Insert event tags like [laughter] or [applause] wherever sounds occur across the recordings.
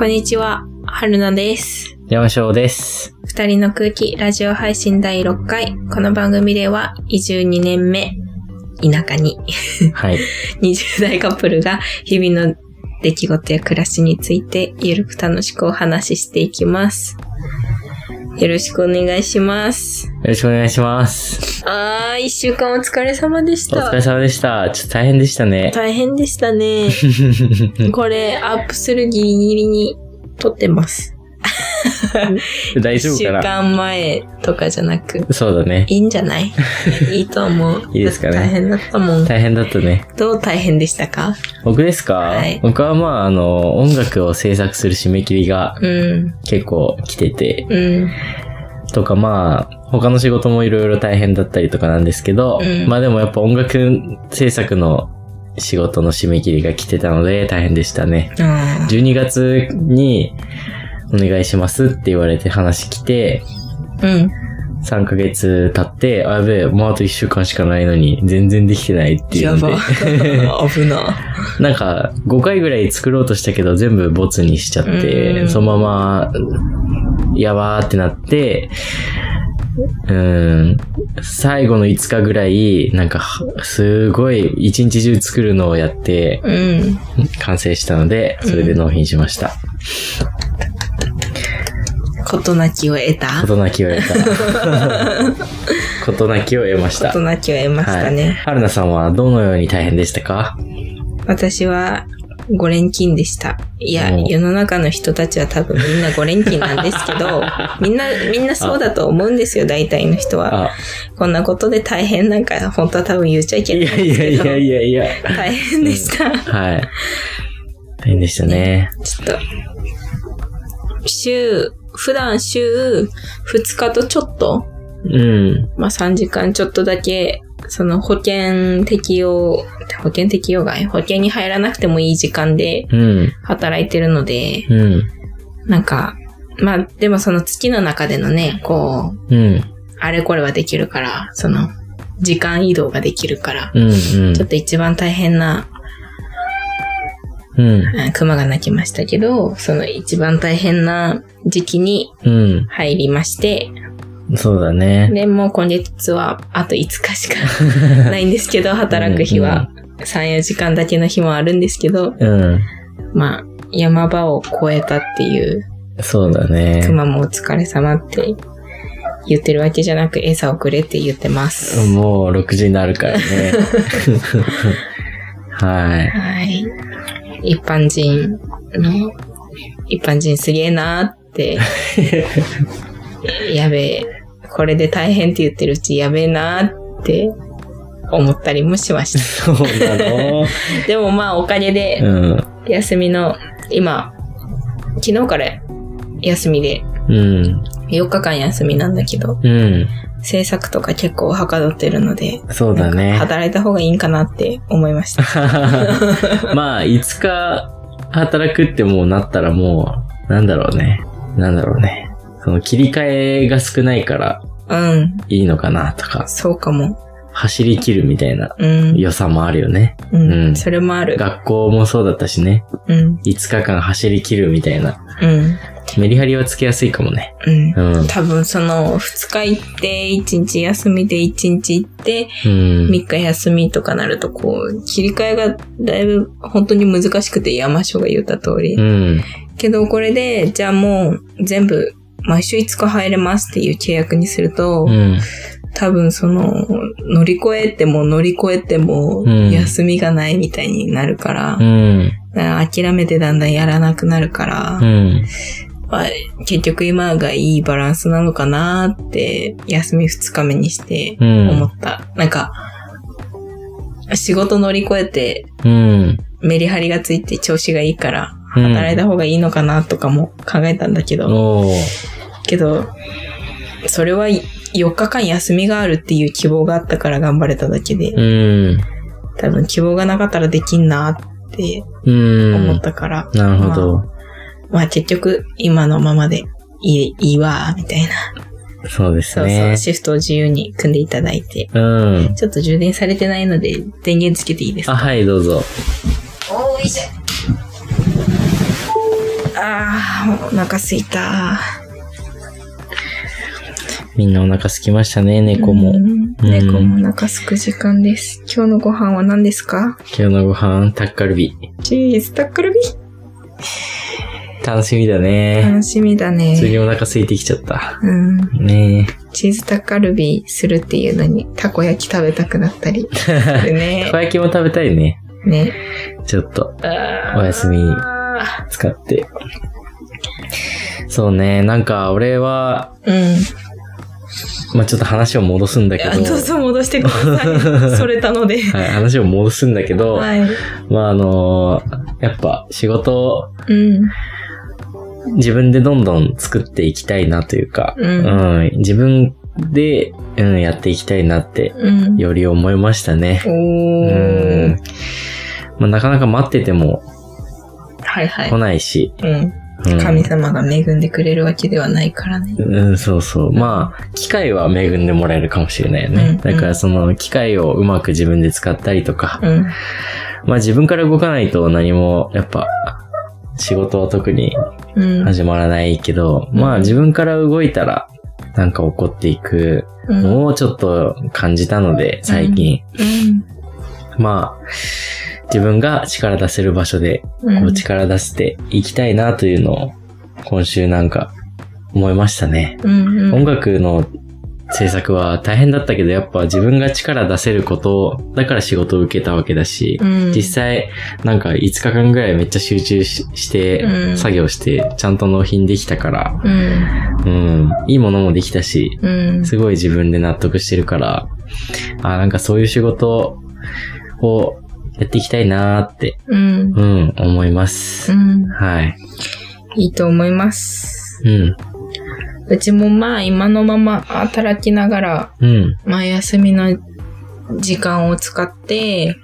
こんにちは、春菜です。山椒です。二人の空気ラジオ配信第6回。この番組では移住2年目、田舎にはい。[laughs] 20代カップルが日々の出来事や暮らしについてゆるく楽しくお話ししていきます。よろしくお願いします。よろしくお願いします。あー、一週間お疲れ様でしたお疲れ。様でした。ちょっと大変でしたね。大変でしたね。[laughs] これアップするギリギリに撮ってます。[laughs] 大丈夫かな？間前とかじゃなく？そうだね。いいんじゃない？[laughs] いいと思う。いいですかね？大変だったもん。大変だったね。どう大変でしたか？僕ですか、はい僕はまあ、あの、音楽を制作する締め切りがうん。結構来てて、うん。とかまあ、他の仕事もいろいろ大変だったりとかなんですけど、うんまあでもやっぱ音楽制作の仕事の締め切りが来てたので大変でしたね。あー12月にお願いしますって言われて話来て、うん。3ヶ月経って、あやべえ、もうあと1週間しかないのに、全然できてないっていうやばので。。[laughs] 危な。なんか、5回ぐらい作ろうとしたけど、全部ボツにしちゃっうて、んそのまま、やばーってなって、うん、最後の5日ぐらい、なんか、すごい、一日中作るのをやって、うん。完成したので、それで納品しました。事なきを得た？事なきを得た。[laughs] 事なきを得ました事。なきを得ましたはい。ね。春菜さんはどのように大変でしたか？私は、5連勤でした。いや、お世の中の人たちは多分みんな5連勤なんですけど、[laughs] みんな、みんなそうだと思うんですよ、大体の人は。あ、こんなことで大変なんか、本当は多分言っちゃいけいないんですやいやいやいや。大変でした。はい。大変でしたね。ちょっと、週、普段週2日とちょっと、うん。まあ3時間ちょっとだけ、その保険適用、保険適用外保険に入らなくてもいい時間でうん。働いてるので、うん。なんか、まあでもその月の中でのね、こう、うん。あれこれはできるから、その、時間移動ができるから、うん。うんちょっと一番大変なうん。が鳴きましたけど、その一番大変な時期にうん。入りまして、そうだね。で、もう今月はあと5日しか [laughs] ないんですけど、働く日は3、4時間だけの日もあるんですけど、うん。まあ、山場を越えたっていう、そうだね。熊もお疲れ様って言ってるわけじゃなく、餌をくれって言ってます。もう6時になるからね。[laughs] [laughs] はい。はい。一般人の、一般人すげえなーって、[laughs] やべえ、これで大変って言ってるうちやべえなーって思ったりもしました。そうなの？でもまあおかげで、うん。休みの、今、昨日から休みで、うん。4日間休みなんだけど、うん。制作とか結構はかどってるので、そうだね。働いた方がいいんかなって思いました。[laughs] まあ、5日働くってもうなったらもう、なんだろうね。なんだろうね。その切り替えが少ないからうん、いいのかなとか、そうかも。走り切るみたいなうん、良さもあるよね。うん、うんそれもある。学校もそうだったしね。うん、5日間走り切るみたいな。うん、メリハリはつけやすいかもね。うん。うん。多分その2日行って1日休みで1日行ってうん。3日休みとかなるとこう切り替えがだいぶ本当に難しくて山椒が言った通り。うん。けどこれでじゃあもう全部毎週5日入れますっていう契約にすると、うん。多分その乗り越えても乗り越えてもうん休みがないみたいになるから、うん。だから諦めてだんだんやらなくなるから、うん。まあ、結局今がいいバランスなのかなって、休み2日目にしてうん。思った。なんか、仕事乗り越えてうん。メリハリがついて調子がいいから、うん働いた方がいいのかなとかも考えたんだけど。けど、それは4日間休みがあるっていう希望があったから頑張れただけで、うん。多分希望がなかったらできんなってうん。思ったから、なるほど。まあ結局今のままでいいいいわ、みたいな。そうですそうそう、ね。シフトを自由に組んでいただいて。うん。ちょっと充電されてないので、電源つけていいですあ、かはい、どうぞ。おーいしょ。あー、お腹すいた。みんなお腹空きましたね、猫も。うん猫もお腹すく時間です。今日のご飯は何ですか？今日のご飯、タッカルビ。チーズタッカルビ楽しみだね。楽しみだ普通にね。お腹空いてきちゃった。うん。ねチーズタッカルビするっていうのに、たこ焼き食べたくなったりするえ。たねこ。焼きも食べたいね。ね。ちょっとお休みに使って。そうね、なんか俺は、うん。まあちょっと話を戻すんだけど。あどうぞ戻してください。[laughs] それたので。はい、話を戻すんだけど、はい。まああのやっぱ仕事うん。自分でどんどん作っていきたいなというか、うんうん自分で、うん、やっていきたいなって、うん。より思いましたね。おうーん。まあ、なかなか待っててもはいはい来。ないし、うん。うん神様が恵んでくれるわけではないからね。うん、そうそう。まあ、機会は恵んでもらえるかもしれないよね。うんだからその機会をうまく自分で使ったりとか、うん。まあ自分から動かないと何も、やっぱ、仕事は特にうん。始まらないけど、うんまあ自分から動いたら、なんか起こっていくうん。のをちょっと感じたので、最近。まあ、自分が力出せる場所で、うん。こう力出していきたいなというのを、今週なんか思いましたね。うん。うん。音楽の制作は大変だったけど、やっぱ自分が力出せること、だから仕事を受けたわけだし、うん。実際、なんか5日間ぐらいめっちゃ集中しして、うん作業して、ちゃんと納品できたから、うん。うん、いいものもできたし、うん。すごい自分で納得してるから、あ、なんかそういう仕事をやっていきたいなーって、うん。うん、思います。うん。はい。いいと思います。うん、うちもまあ今のまま働きながら、うん、まあ休みの時間を使って、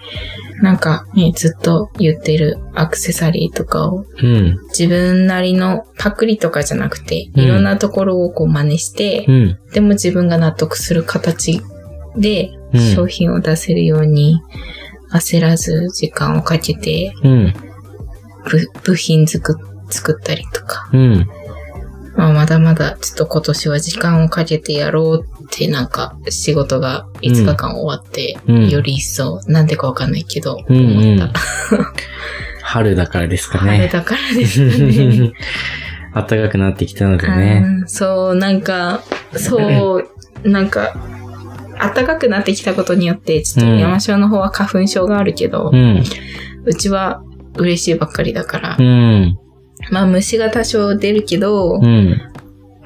なんか、ね、ずっと言ってるアクセサリーとかをうん、自分なりのパクリとかじゃなくて、うんいろんなところをこう真似してう、ん、でも自分が納得する形でうん商品を出せるように焦らず時間をかけてうん、部部品作作ったりとか、うん、まあ、まだまだちょっと今年は時間をかけてやろうってなんか仕事が5日間終わって、うんより一層なんでかわかんないけどうんうん思った。春だからですかね。晴れだからですね。[laughs] 暖かくなってきたのでね。うんそう、なんか、そう、[laughs] なんか、暖かくなってきたことによって、ちょっとうん山椒の方は花粉症があるけど、う。うんちは嬉しいばっかりだから、うん。まあ虫が多少出るけど、うん。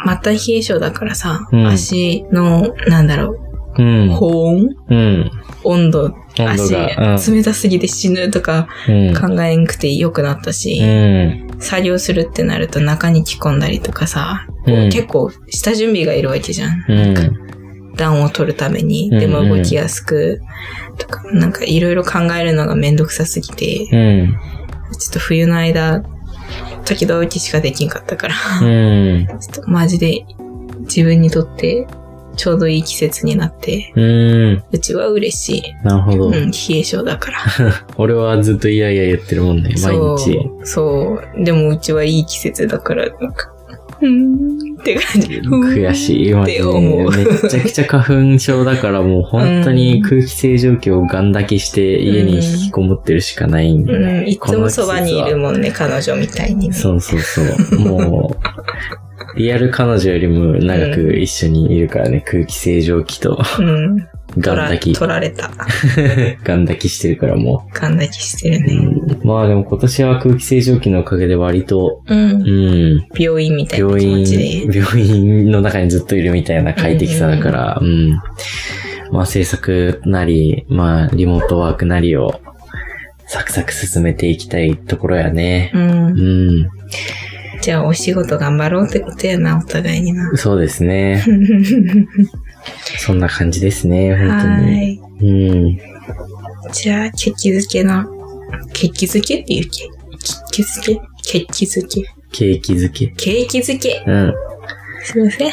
また冷え性だからさ、うん足の、なんだろう、うん。保温？うん。温度、足、が。冷たすぎて死ぬとかうん。考えんくて良くなったし、うん。作業するってなると中に着込んだりとかさ、結構下準備がいるわけじゃん。うん。暖を取るために、うんでも動きやすく、とか、なんかいろいろ考えるのがめんどくさすぎて、うん。ちょっと冬の間、時々しかできんかったから、うん。ちょっとマジで自分にとってちょうどいい季節になって、うん。うちは嬉しい。なるほどう。ん、冷え性だから。[laughs] 俺はずっといやいや言ってるもんね、毎そう日。そう。でもうちはいい季節だから、なんか、うーんって感じ。悔しい。マジってで思うめっちゃくちゃ花粉症だからもう本当に空気清浄機をガンだけして家に引きこもってるしかないんだよねうん、いつもそばにいるもんね、彼女みたいにね。そうそうそう。もう、リアル彼女よりも長く一緒にいるからね、空気清浄機とうん。ガンだき。取られた。[laughs] ガンだきしてるからもガンだきしてるう。ね。うんまあでも今年は空気清浄機のおかげで割と、うんう。ん、病院みたいな病気持ち院、で。病院の中にずっといるみたいな快適さだから、うん。まあ制作なり、まあリモートワークなりをサクサク進めていきたいところやね。うんう。ん。じゃあお仕事頑張ろうってことやな、お互いにな。そうですね。[laughs] そんな感じですね、本は当に。い。うん。じゃあ、ケーキ漬けの、ケーキ漬けって言うっけケーキ漬け？ケーキ漬けケーキ漬け。ケーキ漬けうん。すいません。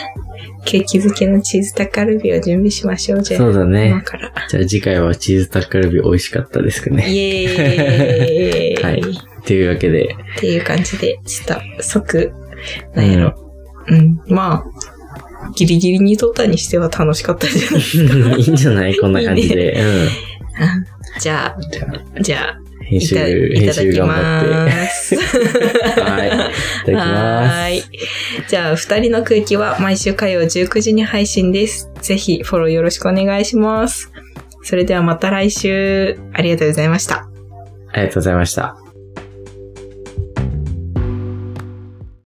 ケーキ漬けのチーズタッカルビを準備しましょう、じゃあ。今そうだね。から。じゃあ次回はチーズタッカルビ美味しかったですかね。イエーイ。[laughs] はい。というわけで、っていう感じで、ちょっと即、なんやろ。うん。まあ、ギリギリに撮ったにしては楽しかったじゃない。[laughs] いいんじゃない？こんな感じで。じゃうん。じゃあ、あ、じゃあ、編集、編集頑張っ。て。はい。[laughs] いただきまはーい。じゃあ、二人の空気は毎週火曜19時に配信です。ぜひフォローよろしくお願いします。それではまた来週、ありがとうございました。す。ありがとうございました。